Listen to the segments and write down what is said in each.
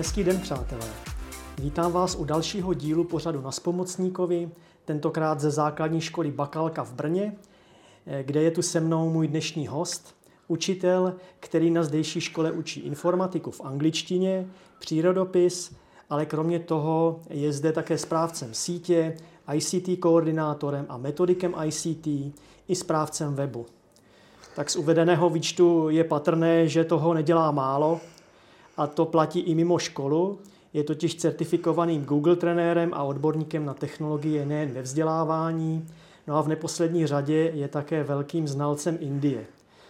Hezký den, přátelé. Vítám vás u dalšího dílu pořadu na Spomocníkovi, tentokrát ze základní školy Bakalka v Brně, kde je tu se mnou můj dnešní host, učitel, který na zdejší škole učí informatiku v angličtině, přírodopis, ale kromě toho je zde také správcem sítě, ICT koordinátorem a metodikem ICT i správcem webu. Tak z uvedeného výčtu je patrné, že toho nedělá málo a to platí i mimo školu. Je totiž certifikovaným Google trenérem a odborníkem na technologie nejen ve vzdělávání, no a v neposlední řadě je také velkým znalcem Indie.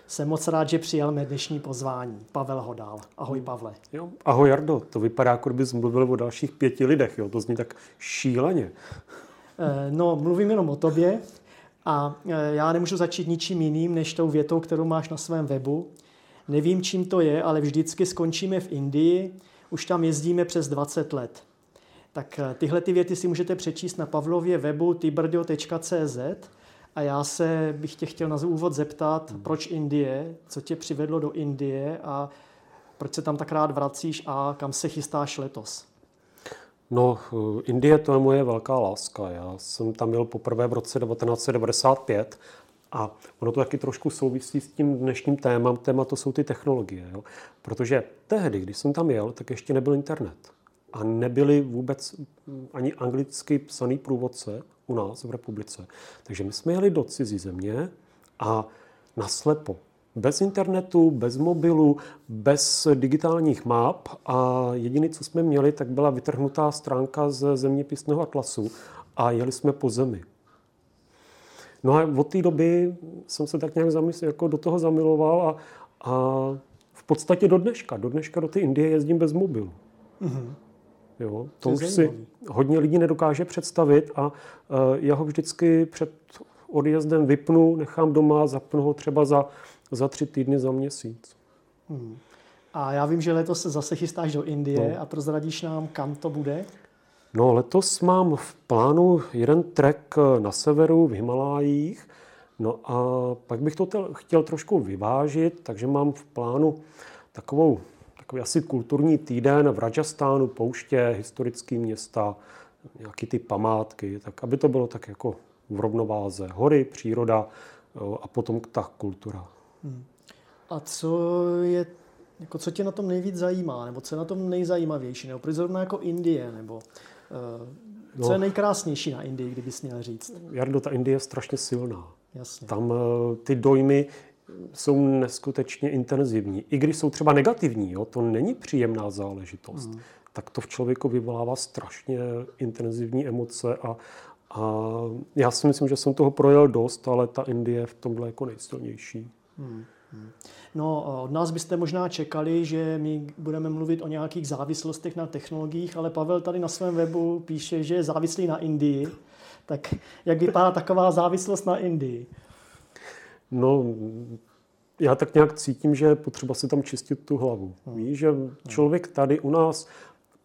Jsem moc rád, že přijal mé dnešní pozvání. Pavel Hodál. Ahoj, Pavle. Jo, ahoj, Jardo. To vypadá, jako bys mluvil o dalších pěti lidech. Jo? To zní tak šíleně. Eh, no, mluvím jenom o tobě a eh, já nemůžu začít ničím jiným, než tou větou, kterou máš na svém webu. Nevím, čím to je, ale vždycky skončíme v Indii. Už tam jezdíme přes 20 let. Tak eh, tyhle ty věty si můžete přečíst na Pavlově webu tibrdio.cz a já se bych tě chtěl na úvod zeptat, hmm. proč Indie, co tě přivedlo do Indie a proč se tam tak rád vracíš a kam se chystáš letos? No, eh, Indie to je moje velká láska. Já jsem tam měl poprvé v roce 1995 a ono to taky trošku souvisí s tím dnešním témem. Téma to jsou ty technologie. Jo? Protože tehdy, když jsem tam jel, tak ještě nebyl internet. A nebyly vůbec ani anglicky psaný průvodce u nás v republice. Takže my jsme jeli do cizí země a naslepo. Bez internetu, bez mobilu, bez digitálních map a jediné, co jsme měli, tak byla vytrhnutá stránka z zeměpisného atlasu a jeli jsme po zemi. No a od té doby jsem se tak nějak zamysl, jako do toho zamiloval a, a v podstatě do dneška, do dneška do té Indie jezdím bez mobilu. Mm-hmm. Jo, to, už si hodně lidí nedokáže představit a uh, já ho vždycky před odjezdem vypnu, nechám doma, zapnu ho třeba za, za tři týdny, za měsíc. Hmm. A já vím, že letos se zase chystáš do Indie no. a prozradíš nám, kam to bude? No, letos mám v plánu jeden trek na severu v Himalájích, no a pak bych to chtěl trošku vyvážit, takže mám v plánu takovou takový asi kulturní týden v Rajastánu, pouště, historické města, nějaký ty památky, tak aby to bylo tak jako v rovnováze. Hory, příroda a potom ta kultura. Hmm. A co je, jako co tě na tom nejvíc zajímá, nebo co je na tom nejzajímavější, nebo proč zrovna jako Indie, nebo co no, je nejkrásnější na Indii, kdybys měl říct? Jardo, ta Indie je strašně silná. Jasně. Tam uh, ty dojmy, jsou neskutečně intenzivní. I když jsou třeba negativní, jo, to není příjemná záležitost, mm. tak to v člověku vyvolává strašně intenzivní emoce a, a já si myslím, že jsem toho projel dost, ale ta Indie je v tomhle jako nejsilnější. Mm. No, od nás byste možná čekali, že my budeme mluvit o nějakých závislostech na technologiích, ale Pavel tady na svém webu píše, že je závislý na Indii. Tak jak vypadá taková závislost na Indii? No, já tak nějak cítím, že je potřeba si tam čistit tu hlavu. Hmm. Víš, že člověk tady u nás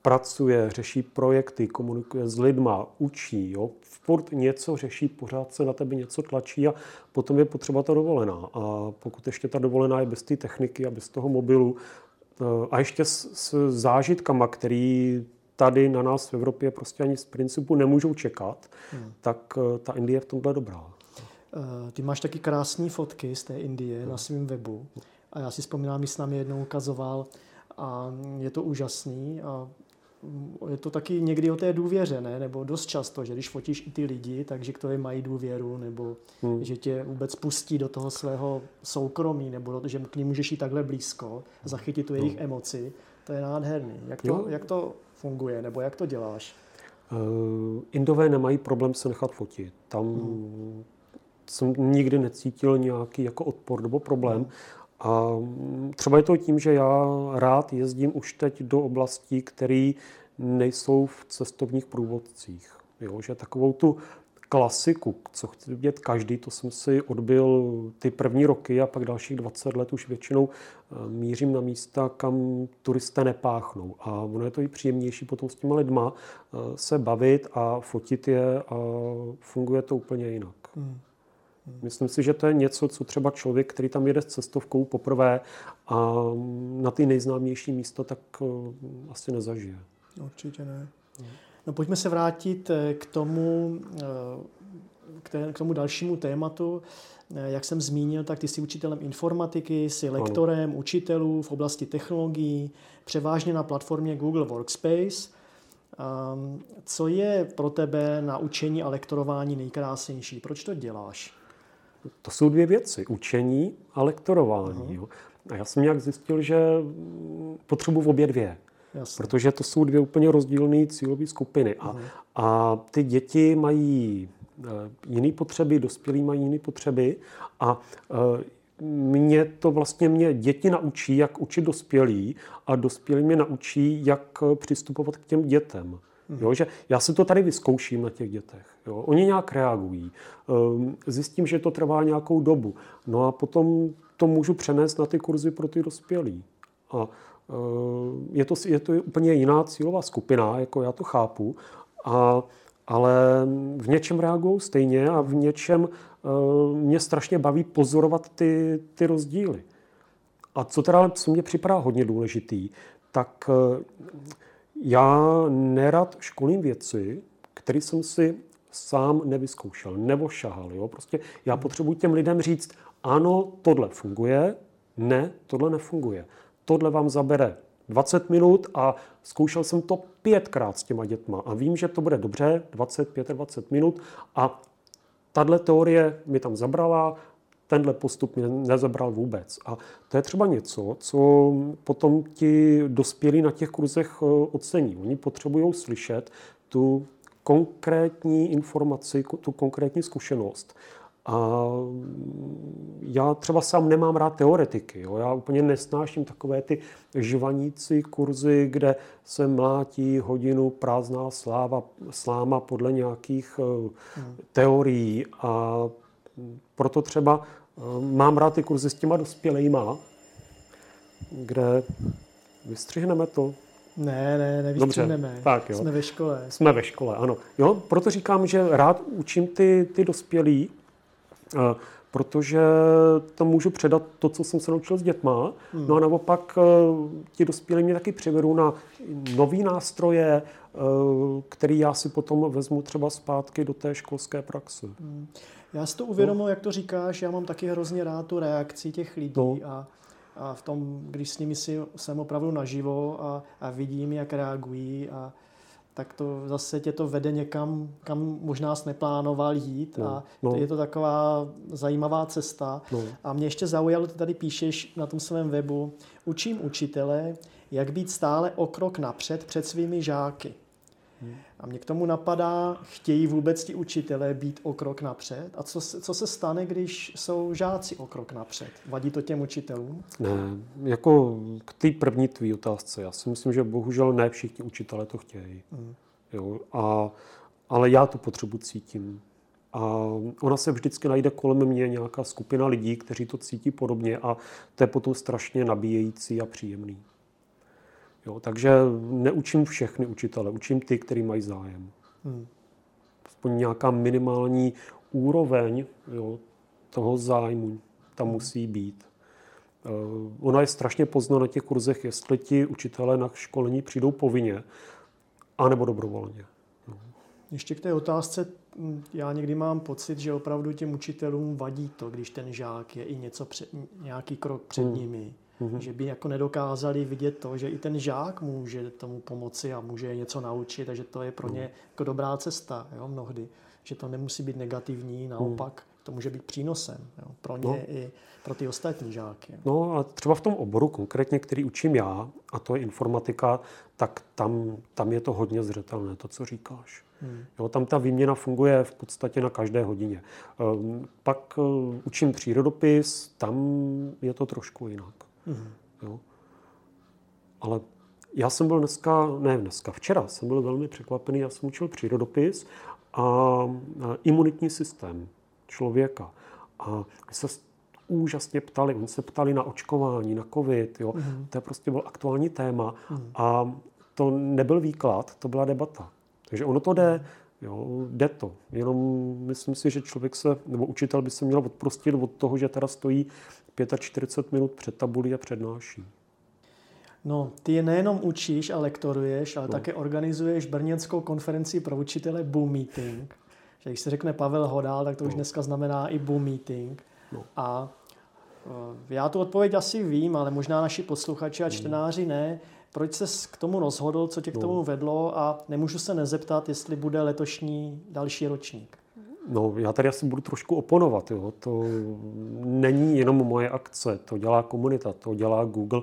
pracuje, řeší projekty, komunikuje s lidma, učí, jo, furt něco řeší, pořád se na tebe něco tlačí a potom je potřeba ta dovolená. A pokud ještě ta dovolená je bez té techniky a bez toho mobilu eh, a ještě s, s zážitkama, který tady na nás v Evropě prostě ani z principu nemůžou čekat, hmm. tak eh, ta Indie je v tomhle dobrá. Eh, ty máš taky krásné fotky z té Indie na svém webu a já si vzpomínám, že jsi nám jednou ukazoval a je to úžasný a je to taky někdy o té důvěře, ne? nebo dost často, že když fotíš i ty lidi, takže k tobě mají důvěru, nebo hmm. že tě vůbec pustí do toho svého soukromí, nebo že k ním můžeš jít takhle blízko, zachytit tu jejich hmm. emoci, to je nádherný. Jak to, jak to funguje, nebo jak to děláš? Uh, Indové nemají problém se nechat fotit. Tam hmm jsem nikdy necítil nějaký jako odpor nebo problém. A třeba je to tím, že já rád jezdím už teď do oblastí, které nejsou v cestovních průvodcích. Jo, že takovou tu klasiku, co chci vidět každý, to jsem si odbil ty první roky a pak dalších 20 let už většinou eh, mířím na místa, kam turisté nepáchnou. A ono je to i příjemnější potom s těma lidma eh, se bavit a fotit je a funguje to úplně jinak. Hmm. Myslím si, že to je něco, co třeba člověk, který tam jede s cestovkou poprvé a na ty nejznámější místo, tak eh, asi nezažije. Určitě ne. No pojďme se vrátit eh, k tomu, eh, k, té, k tomu dalšímu tématu. Jak jsem zmínil, tak ty jsi učitelem informatiky, jsi lektorem ano. učitelů v oblasti technologií, převážně na platformě Google Workspace. Ehm, co je pro tebe na učení a lektorování nejkrásnější? Proč to děláš? To jsou dvě věci, učení a lektorování. Uh-huh. A já jsem nějak zjistil, že potřebuji obě dvě. Jasně. Protože to jsou dvě úplně rozdílné cílové skupiny. A, a ty děti mají eh, jiné potřeby, dospělí mají jiné potřeby a eh, mě to vlastně mě děti naučí, jak učit dospělí a dospělí mě naučí, jak eh, přistupovat k těm dětem. Mhm. Jo, že já si to tady vyzkouším na těch dětech. Jo. Oni nějak reagují. Ehm, zjistím, že to trvá nějakou dobu. No a potom to můžu přenést na ty kurzy pro ty dospělí. A eh, je to, je to úplně jiná cílová skupina, jako já to chápu, a, ale v něčem reagují stejně a v něčem eh, mě strašně baví pozorovat ty, ty rozdíly. A co teda, co mě připadá hodně důležitý, tak já nerad školím věci, které jsem si sám nevyzkoušel, nebo šahal. Jo? Prostě já potřebuji těm lidem říct, ano, tohle funguje, ne, tohle nefunguje. Tohle vám zabere 20 minut a zkoušel jsem to pětkrát s těma dětma a vím, že to bude dobře, 20, 25 minut a tahle teorie mi tam zabrala, tenhle postup mě nezabral vůbec. A to je třeba něco, co potom ti dospělí na těch kurzech eh, ocení. Oni potřebují slyšet tu konkrétní informaci, tu konkrétní zkušenost. A já třeba sám nemám rád teoretiky. Jo? Já úplně nesnáším takové ty žvanící kurzy, kde se mlátí hodinu prázdná sláva, sláma podle nějakých hmm. teorií. A proto třeba eh, mám rád ty kurzy s těma dospělejma, kde vystřihneme to. Ne, ne, nevystřihneme. Dobře, tak jo. Jsme ve škole. Jsme ve škole, ano. Jo, proto říkám, že rád učím ty, ty dospělí, eh, protože to můžu předat to, co jsem se naučil s dětma. Hmm. No a naopak eh, ti dospělí mě taky přivedou na nový nástroje, který já si potom vezmu třeba zpátky do té školské praxe. Hmm. Já si to uvědomuji, no. jak to říkáš, já mám taky hrozně rád tu reakci těch lidí no. a, a v tom, když s nimi si, jsem opravdu naživo a, a vidím, jak reagují a tak to zase tě to vede někam, kam možná jsi neplánoval jít no, a no. je to taková zajímavá cesta. No. A mě ještě zaujalo, ty tady píšeš na tom svém webu, učím učitele, jak být stále o krok napřed před svými žáky. A mě k tomu napadá, chtějí vůbec ti učitelé být o krok napřed? A co, co se stane, když jsou žáci o krok napřed? Vadí to těm učitelům? Ne, jako k té první tvý otázce. Já si myslím, že bohužel ne všichni učitelé to chtějí. Mm. Jo, a, ale já tu potřebu cítím. A ona se vždycky najde kolem mě nějaká skupina lidí, kteří to cítí podobně a to je potom strašně nabíjející a příjemný. Jo, takže neučím všechny učitele, učím ty, kteří mají zájem. Hmm. Aspoň nějaká minimální úroveň jo, toho zájmu tam hmm. musí být. Uh, ona je strašně poznat na těch kurzech, jestli ti učitelé na školení přijdou povinně, anebo dobrovolně. No. Ještě k té otázce, hm, já někdy mám pocit, že opravdu těm učitelům vadí to, když ten žák je i něco před, nějaký krok před hmm. nimi Mm-hmm. Že by jako nedokázali vidět to, že i ten žák může tomu pomoci a může něco naučit, takže to je pro ně jako dobrá cesta jo, mnohdy. Že to nemusí být negativní, naopak to může být přínosem jo, pro ně no. i pro ty ostatní žáky. No a třeba v tom oboru konkrétně, který učím já, a to je informatika, tak tam, tam je to hodně zřetelné, to, co říkáš. Hmm. Jo, tam ta výměna funguje v podstatě na každé hodině. Ehm, pak uh, učím přírodopis, tam je to trošku jinak. Mm. Jo. Ale já jsem byl dneska, ne dneska, včera jsem byl velmi překvapený, já jsem učil přírodopis a, a imunitní systém člověka. A se úžasně ptali, oni se ptali na očkování, na covid, jo. Mm. to je prostě byl aktuální téma mm. a to nebyl výklad, to byla debata. Takže ono to jde Jo, jde to. Jenom myslím si, že člověk se, nebo učitel by se měl odprostit od toho, že teda stojí 45 minut před tabulí a přednáší. No, ty je nejenom učíš a lektoruješ, ale no. také organizuješ brněnskou konferenci pro učitele Boom Meeting. Že když se řekne Pavel Hodál, tak to no. už dneska znamená i Boom Meeting. No. A e, já tu odpověď asi vím, ale možná naši posluchači a hmm. čtenáři ne. Proč se k tomu rozhodl, co tě k no. tomu vedlo a nemůžu se nezeptat, jestli bude letošní další ročník? No, já tady asi budu trošku oponovat. Jo. To není jenom moje akce, to dělá komunita, to dělá Google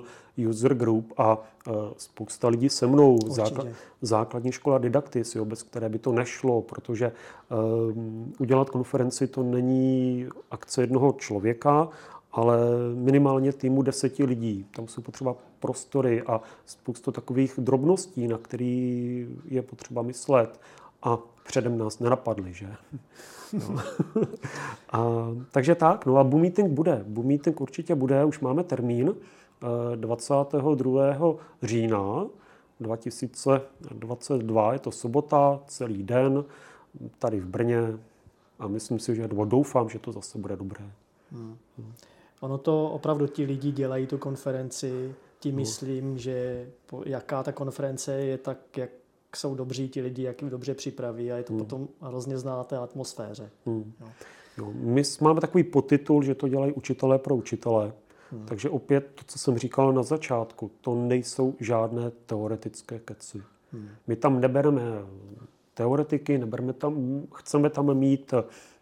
User Group a uh, spousta lidí se mnou. Základ, základní škola Didaktis, jo, bez které by to nešlo, protože uh, udělat konferenci to není akce jednoho člověka, ale minimálně týmu deseti lidí. Tam jsou potřeba prostory a spoustu takových drobností, na který je potřeba myslet a předem nás nenapadly, že? No. a, takže tak, no a Boom Meeting bude. Boom Meeting určitě bude, už máme termín 22. Eh, října 2022, je to sobota, celý den, tady v Brně a myslím si, že, nebo doufám, že to zase bude dobré. Hmm. Ono to opravdu ti lidi dělají tu konferenci, tím no. myslím, že jaká ta konference je, tak jak jsou dobří ti lidi, jak jim dobře připraví a je to hmm. potom hrozně zná té atmosféře. Hmm. Jo. Jo. My máme takový podtitul, že to dělají učitelé pro učitele. Hmm. Takže opět to, co jsem říkal na začátku, to nejsou žádné teoretické keci. Hmm. My tam nebereme teoretiky, nebereme tam, chceme tam mít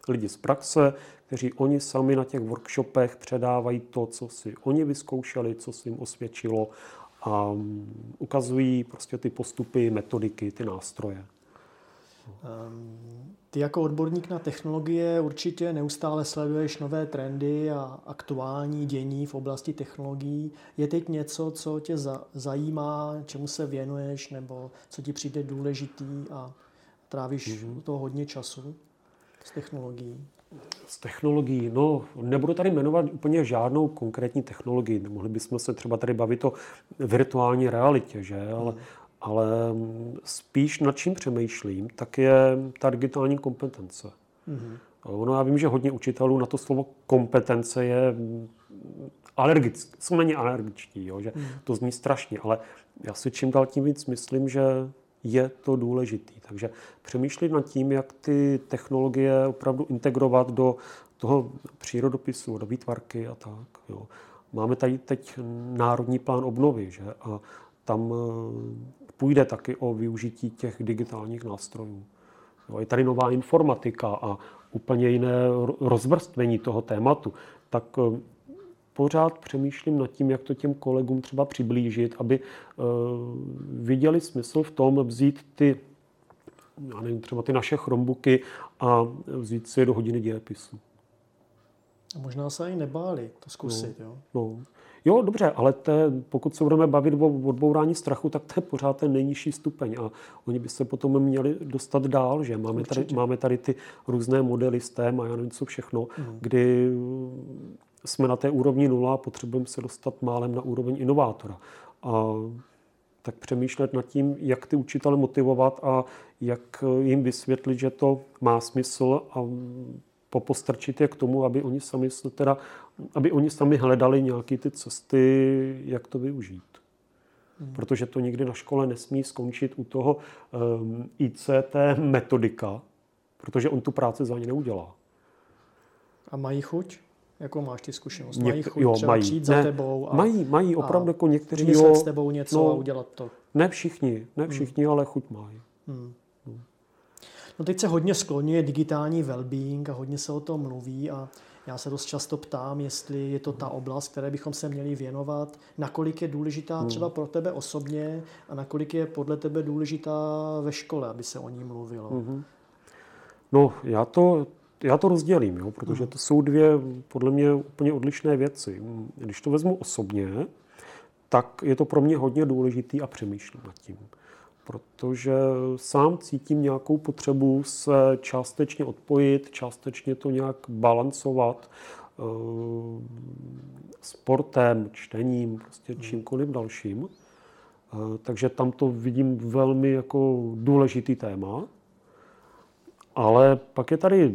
lidi z praxe, kteří oni sami na těch workshopech předávají to, co si oni vyzkoušeli, co si jim osvědčilo a ukazují prostě ty postupy, metodiky, ty nástroje. Um, ty jako odborník na technologie určitě neustále sleduješ nové trendy a aktuální dění v oblasti technologií. Je teď něco, co tě zajímá, čemu se věnuješ, nebo co ti přijde důležitý a trávíš mm-hmm. toho hodně času s technologií? Z technologií, no, nebudu tady jmenovat úplně žádnou konkrétní technologii. Mohli bychom se třeba tady bavit o virtuální realitě, že? Ale, mm. ale spíš nad čím přemýšlím, tak je ta digitální kompetence. Mm. Ono, já vím, že hodně učitelů na to slovo kompetence je alergické, jsou na ně alergičtí, jo? že mm. to zní strašně, ale já si čím dál tím víc myslím, že je to důležitý. Takže přemýšlet nad tím, jak ty technologie opravdu integrovat do toho přírodopisu, do výtvarky a tak. Jo. Máme tady teď národní plán obnovy, že? A tam eh, půjde taky o využití těch digitálních nástrojů. Jo, je tady nová informatika a úplně jiné rozvrstvení toho tématu. Tak eh, pořád přemýšlím nad tím, jak to těm kolegům třeba přiblížit, aby uh, viděli smysl v tom vzít ty, já nevím, třeba ty naše chrombuky a vzít si je do hodiny dějepisu. A možná se i nebáli to zkusit, no, jo? No. Jo, dobře, ale te, pokud se budeme bavit o odbourání strachu, tak to je pořád ten nejnižší stupeň a oni by se potom měli dostat dál, že máme tady, máme tady ty různé modely STEM a já nevím co všechno, mm. kdy jsme na té úrovni nula a potřebujeme se dostat málem na úroveň inovátora. A tak přemýšlet nad tím, jak ty učitele motivovat a jak jim vysvětlit, že to má smysl a popostrčit je k tomu, aby oni sami, teda, aby oni sami hledali nějaké ty cesty, jak to využít. Hmm. Protože to nikdy na škole nesmí skončit u toho um, ehm, ICT metodika, protože on tu práci za ně neudělá. A mají chuť? Jako máš ty zkušenost? Něk- mají chuť jo, třeba mají. přijít za ne, tebou a, mají, mají opravdu jako někteří jo, s tebou něco no, a udělat to. Ne všichni, ne hmm. všichni, hmm. ale chuť mají. Hmm. Hmm. No teď se hodně skloňuje digitální well-being a hodně se o tom mluví a já se dost často ptám, jestli je to ta oblast, které bychom se měli věnovat, nakolik je důležitá hmm. třeba pro tebe osobně a nakolik je podle tebe důležitá ve škole, aby se o ní mluvilo. Hmm. No, já to já to rozdělím, jo, protože to jsou dvě podle mě úplně odlišné věci. Když to vezmu osobně, tak je to pro mě hodně důležitý a přemýšlím nad tím. Protože sám cítím nějakou potřebu se částečně odpojit, částečně to nějak balancovat e, sportem, čtením, prostě čímkoliv dalším. E, takže tam to vidím velmi jako důležitý téma. Ale pak je tady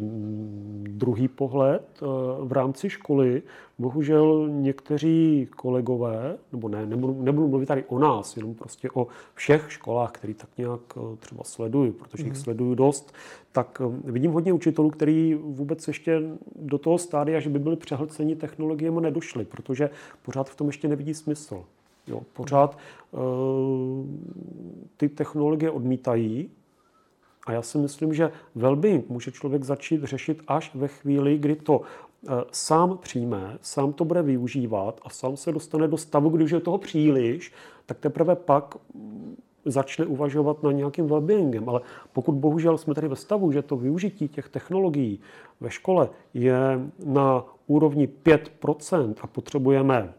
druhý pohled. Eh, v rámci školy bohužel někteří kolegové, nebo ne, nebudu, nebudu mluvit tady o nás, jenom prostě o všech školách, který tak nějak eh, třeba sleduju, protože jich mhm. sleduju dost, tak eh, vidím hodně učitelů, který vůbec ještě do toho stádia, že by byli přehlceni technologiemi, nedošli, protože pořád v tom ještě nevidí smysl. Jo, pořád uh, ty technologie odmítají, a já si myslím, že well-being může člověk začít řešit až ve chvíli, kdy to eh, sám přijme, sám to bude využívat a sám se dostane do stavu, když je toho příliš, tak teprve pak mm, začne uvažovat na nějakým well-beingem. Ale pokud bohužel jsme tady ve stavu, že to využití těch technologií ve škole je na úrovni 5% a potřebujeme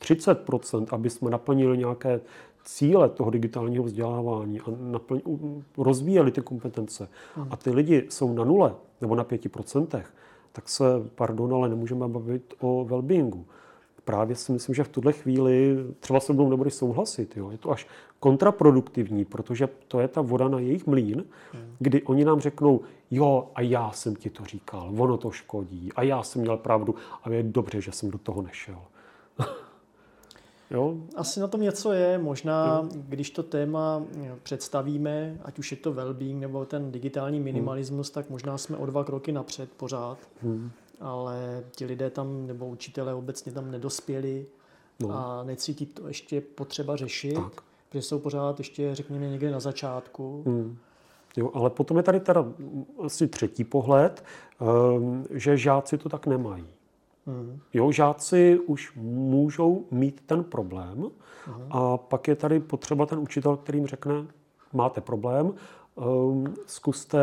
30%, aby jsme naplnili nějaké cíle toho digitálního vzdělávání a naplň, rozvíjeli ty kompetence hmm. a ty lidi jsou na nule nebo na pěti procentech, tak se, pardon, ale nemůžeme bavit o well-beingu. Právě si myslím, že v tuhle chvíli třeba se mnou nebudeš souhlasit. Jo? Je to až kontraproduktivní, protože to je ta voda na jejich mlín, hmm. kdy oni nám řeknou, jo, a já jsem ti to říkal, ono to škodí, a já jsem měl pravdu, a je dobře, že jsem do toho nešel. Jo? Asi na tom něco je. Možná, jo. když to téma představíme, ať už je to well-being nebo ten digitální hmm. minimalismus, hmm. tak možná jsme o dva kroky napřed pořád. Hmm. Ale ti lidé tam, nebo učitelé obecně tam nedospěli no. a necítí to ještě potřeba řešit, tak. protože jsou pořád ještě, řekněme, někde na začátku. Hmm. Jo, ale potom je tady teda asi třetí pohled, ehm, že žáci to tak nemají. Mm. Jo, žáci už můžou mít ten problém mm. a pak je tady potřeba ten učitel, kterým řekne, máte problém, um, zkuste,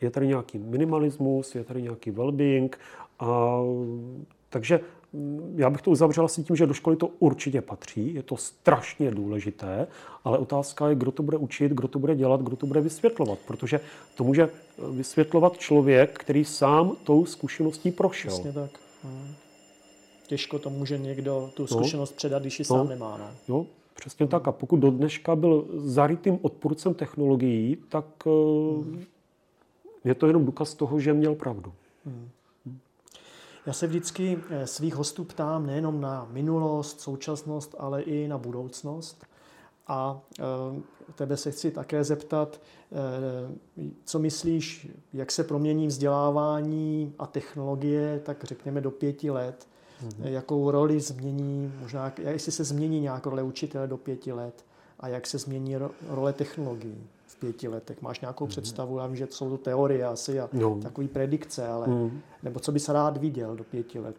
je tady nějaký minimalismus, je tady nějaký well-being a takže mm, já bych to uzavřel asi tím, že do školy to určitě patří, je to strašně důležité, ale otázka je, kdo to bude učit, kdo to bude dělat, kdo to bude vysvětlovat, protože to může vysvětlovat člověk, který sám tou zkušeností prošel. Přesně tak. Hmm. Těžko to může někdo tu no. zkušenost no. předat, když ji no. sám nemá. Ne? Jo, přesně tak. A pokud do dneška byl zarytým odpůrcem technologií, tak hmm. je to jenom důkaz toho, že měl pravdu. Hmm. Já se vždycky eh, svých hostů ptám nejenom na minulost, současnost, ale i na budoucnost. A eh, tebe se chci také zeptat, co myslíš, jak se promění vzdělávání a technologie, tak řekněme do pěti let, mm-hmm. jakou roli změní, možná, jestli se změní nějak role učitele do pěti let a jak se změní role technologií v pěti letech. Máš nějakou mm-hmm. představu? Já vím, že to jsou to teorie asi a no. takové predikce, ale mm. nebo co bys rád viděl do pěti let?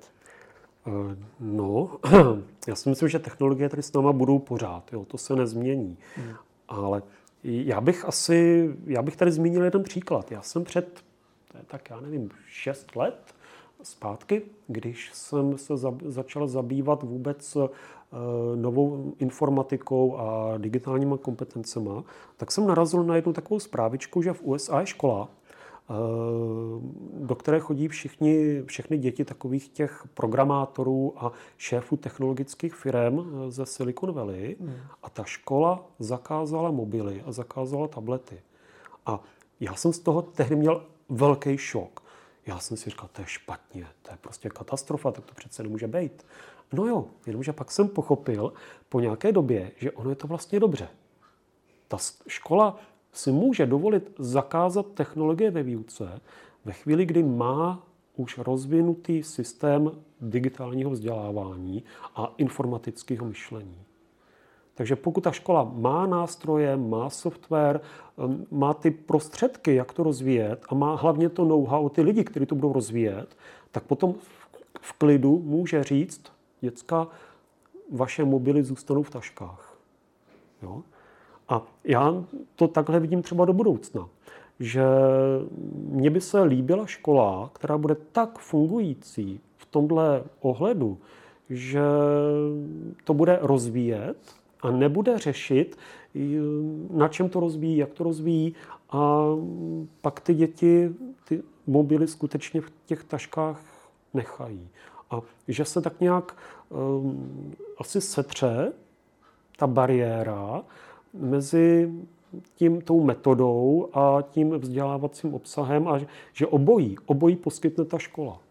Eh, no, já si myslím, že technologie tady s náma budou pořád, jo, to se nezmění. Mm. Ale já bych asi, já bych tady zmínil jeden příklad. Já jsem před, tak já nevím, šest let zpátky, když jsem se za, začal zabývat vůbec uh, novou informatikou a digitálníma kompetencemi, tak jsem narazil na jednu takovou zprávičku, že v USA je škola, do které chodí všichni, všechny děti takových těch programátorů a šéfů technologických firm eh, ze Silicon Valley. Hmm. A ta škola zakázala mobily a zakázala tablety. A já jsem z toho tehdy měl velký šok. Já jsem si říkal, to je špatně, to je prostě katastrofa, tak to přece nemůže být. No jo, jenomže pak jsem pochopil po nějaké době, že ono je to vlastně dobře. Ta škola si může dovolit zakázat technologie ve výuce ve chvíli, kdy má už rozvinutý systém digitálního vzdělávání a informatického myšlení. Takže pokud ta škola má nástroje, má software, um, má ty prostředky, jak to rozvíjet a má hlavně to know-how, ty lidi, kteří to budou rozvíjet, tak potom v klidu může říct, děcka, vaše mobily zůstanou v taškách. Jo? A já to takhle vidím třeba do budoucna, že mně by se líbila škola, která bude tak fungující v tomhle ohledu, že to bude rozvíjet a nebude řešit, na čem to rozvíjí, jak to rozvíjí a pak ty děti ty mobily skutečně v těch taškách nechají. A že se tak nějak um, asi setře ta bariéra mezi tím tou metodou a tím vzdělávacím obsahem a že obojí, obojí poskytne ta škola.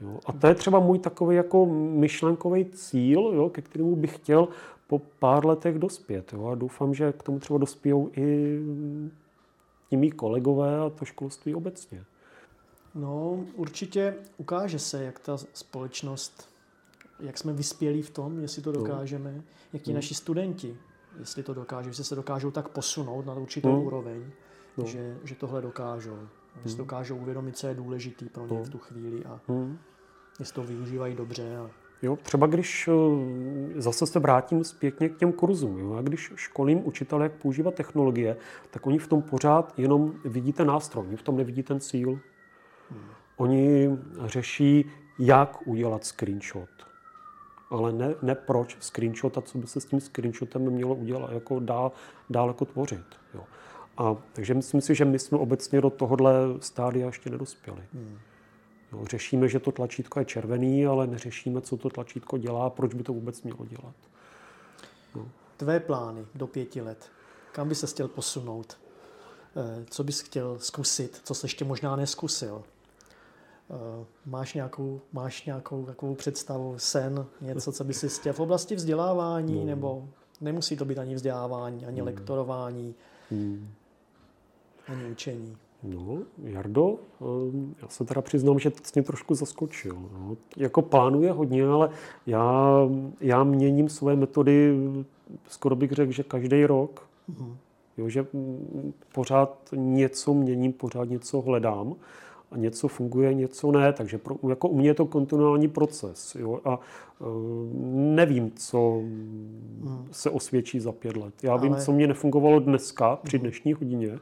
Jo? A to je třeba můj takový jako myšlenkový cíl, jo, ke kterému bych chtěl po pár letech dospět. Jo? A doufám, že k tomu třeba dospějou i ti mý kolegové a to školství obecně. No, určitě ukáže se, jak ta společnost, jak jsme vyspělí v tom, jestli to dokážeme, no. jak ti no. naši studenti, jestli to dokážou, jestli se dokážou tak posunout na určitou no. úroveň, no. Že, že tohle dokážou. No. Jestli dokážou uvědomit, co je důležitý pro ně no. v tu chvíli a no. jestli to využívají dobře. A... Jo, třeba když eh, zase se vrátím zpětně k těm kurzům, jo, a když školím učitele, jak používat technologie, tak oni v tom pořád jenom vidí ten nástroj, oni v tom nevidí ten cíl. Oni řeší, jak udělat screenshot. Ale ne, ne proč screenshot a co by se s tím screenshotem mělo udělat, jako dál, dál jako tvořit. Jo. A, takže myslím si, že my jsme obecně do tohohle stádia ještě nedospěli. Hmm. Jo, řešíme, že to tlačítko je červený, ale neřešíme, co to tlačítko dělá, proč by to vůbec mělo dělat. No. Tvé plány do pěti let, kam by se chtěl posunout? Eh, co bys chtěl zkusit, co jsi ještě možná neskusil? Eh, máš nějakou, máš nějakou takovou představu, sen, něco, co by si chtěl v oblasti vzdělávání, no. nebo nemusí to být ani vzdělávání, ani hmm. lektorování, hmm. ani učení? No, Jardo, eh, já se teda přiznám, že jsi mě trošku zaskočil. No. Jako plánuje hodně, ale já, já měním své metody, skoro bych řekl, že každý rok. Mm. Jo, že mm, pořád něco měním, pořád něco hledám a něco funguje, něco ne. Takže pro, jako u mě je to kontinuální proces. Jo? A uh, nevím, co hmm. se osvědčí za pět let. Já Ale... vím, co mě nefungovalo dneska při hmm. dnešní hodině,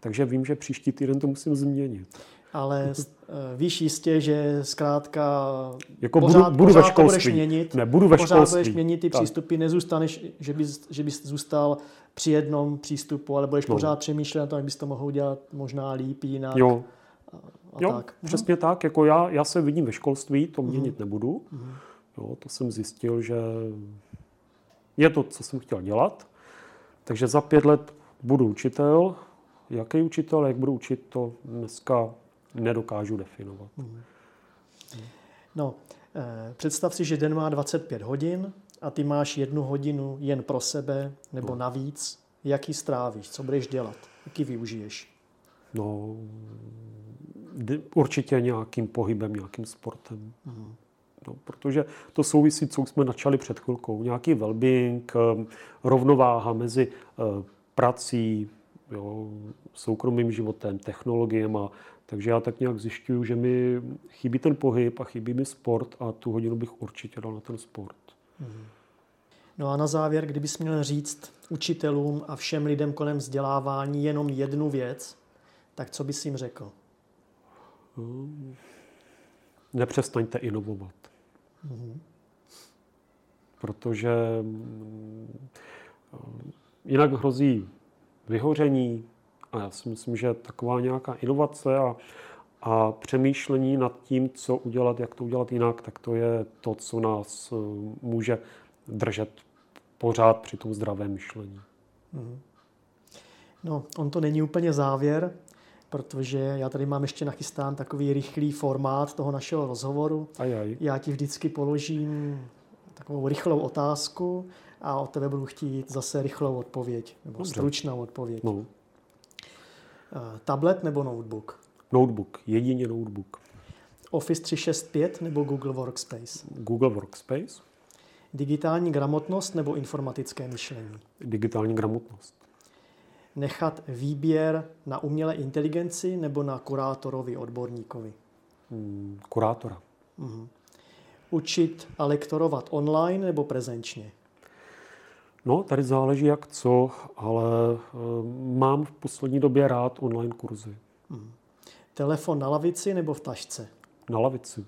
takže vím, že příští týden to musím změnit. Ale uh, víš jistě, že zkrátka jako pořád, budu, budu pořád ve školství. budeš měnit. Ne, budu ve pořád školství. budeš měnit ty tak. přístupy, nezůstaneš, že bys, že bys zůstal při jednom přístupu, ale budeš no. pořád přemýšlet na to, jak bys to mohl udělat možná líp, jinak. Jo, a jo, tak. přesně tak. Jako já, já se vidím ve školství, to mhm. měnit nebudu. Mm. Jo, to jsem zjistil, že je to, co jsem chtěl dělat. Takže za pět let budu učitel. Jaký učitel, jak budu učit, to dneska nedokážu definovat. Mm. No, eh, představ si, že den má 25 hodin a ty máš jednu hodinu jen pro sebe nebo no. navíc. Jaký strávíš? Co budeš dělat? Jaký využiješ? No, určitě nějakým pohybem, nějakým sportem. No, protože to souvisí, co jsme načali před chvilkou. Nějaký well-being, eh, rovnováha mezi eh, prací, jo, soukromým životem, technologiemi. Takže já tak nějak zjišťuju, že mi chybí ten pohyb a chybí mi sport a tu hodinu bych určitě dal na ten sport. Mm. No a na závěr, kdybys měl říct učitelům a všem lidem kolem vzdělávání jenom jednu věc, tak co bys jim řekl? Hmm. Nepřestaňte inovovat. Mm-hmm. Protože mm, jinak hrozí vyhoření a já si myslím, že taková nějaká inovace a, a přemýšlení nad tím, co udělat, jak to udělat jinak, tak to je to, co nás eh, může držet pořád při tom zdravém myšlení. Mm-hmm. No, on to není úplně závěr, protože já tady mám ještě nachystán takový rychlý formát toho našeho rozhovoru. Ajaj. Já ti vždycky položím takovou rychlou otázku a od tebe budu chtít zase rychlou odpověď, nebo Dobře. stručnou odpověď. No. Uh, tablet nebo notebook? Notebook, jedině notebook. Office 365 nebo Google Workspace? Google Workspace. Digitální gramotnost nebo informatické myšlení? Digitální gramotnost nechat výběr na umělé inteligenci nebo na kurátorovi, odborníkovi? Hmm, kurátora. Uh-huh. Učit a lektorovat online nebo prezenčně? No, tady záleží jak co, ale e, mám v poslední době rád online kurzy. Uh-huh. Telefon na lavici nebo v tašce? Na lavici.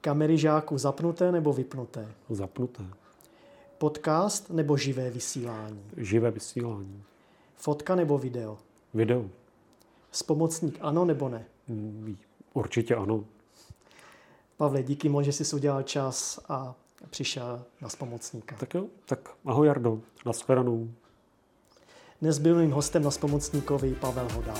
Kamery žáků zapnuté nebo vypnuté? Zapnuté. Podcast nebo živé vysílání? Živé vysílání. Fotka nebo video? Video. Spomocník ano nebo ne? Mm, určitě ano. Pavle, díky moc, že jsi udělal čas a přišel na spomocníka. Tak jo, tak ahoj Jardo, na shledanou. Dnes byl mým hostem na Spomocníkovi Pavel Hodál.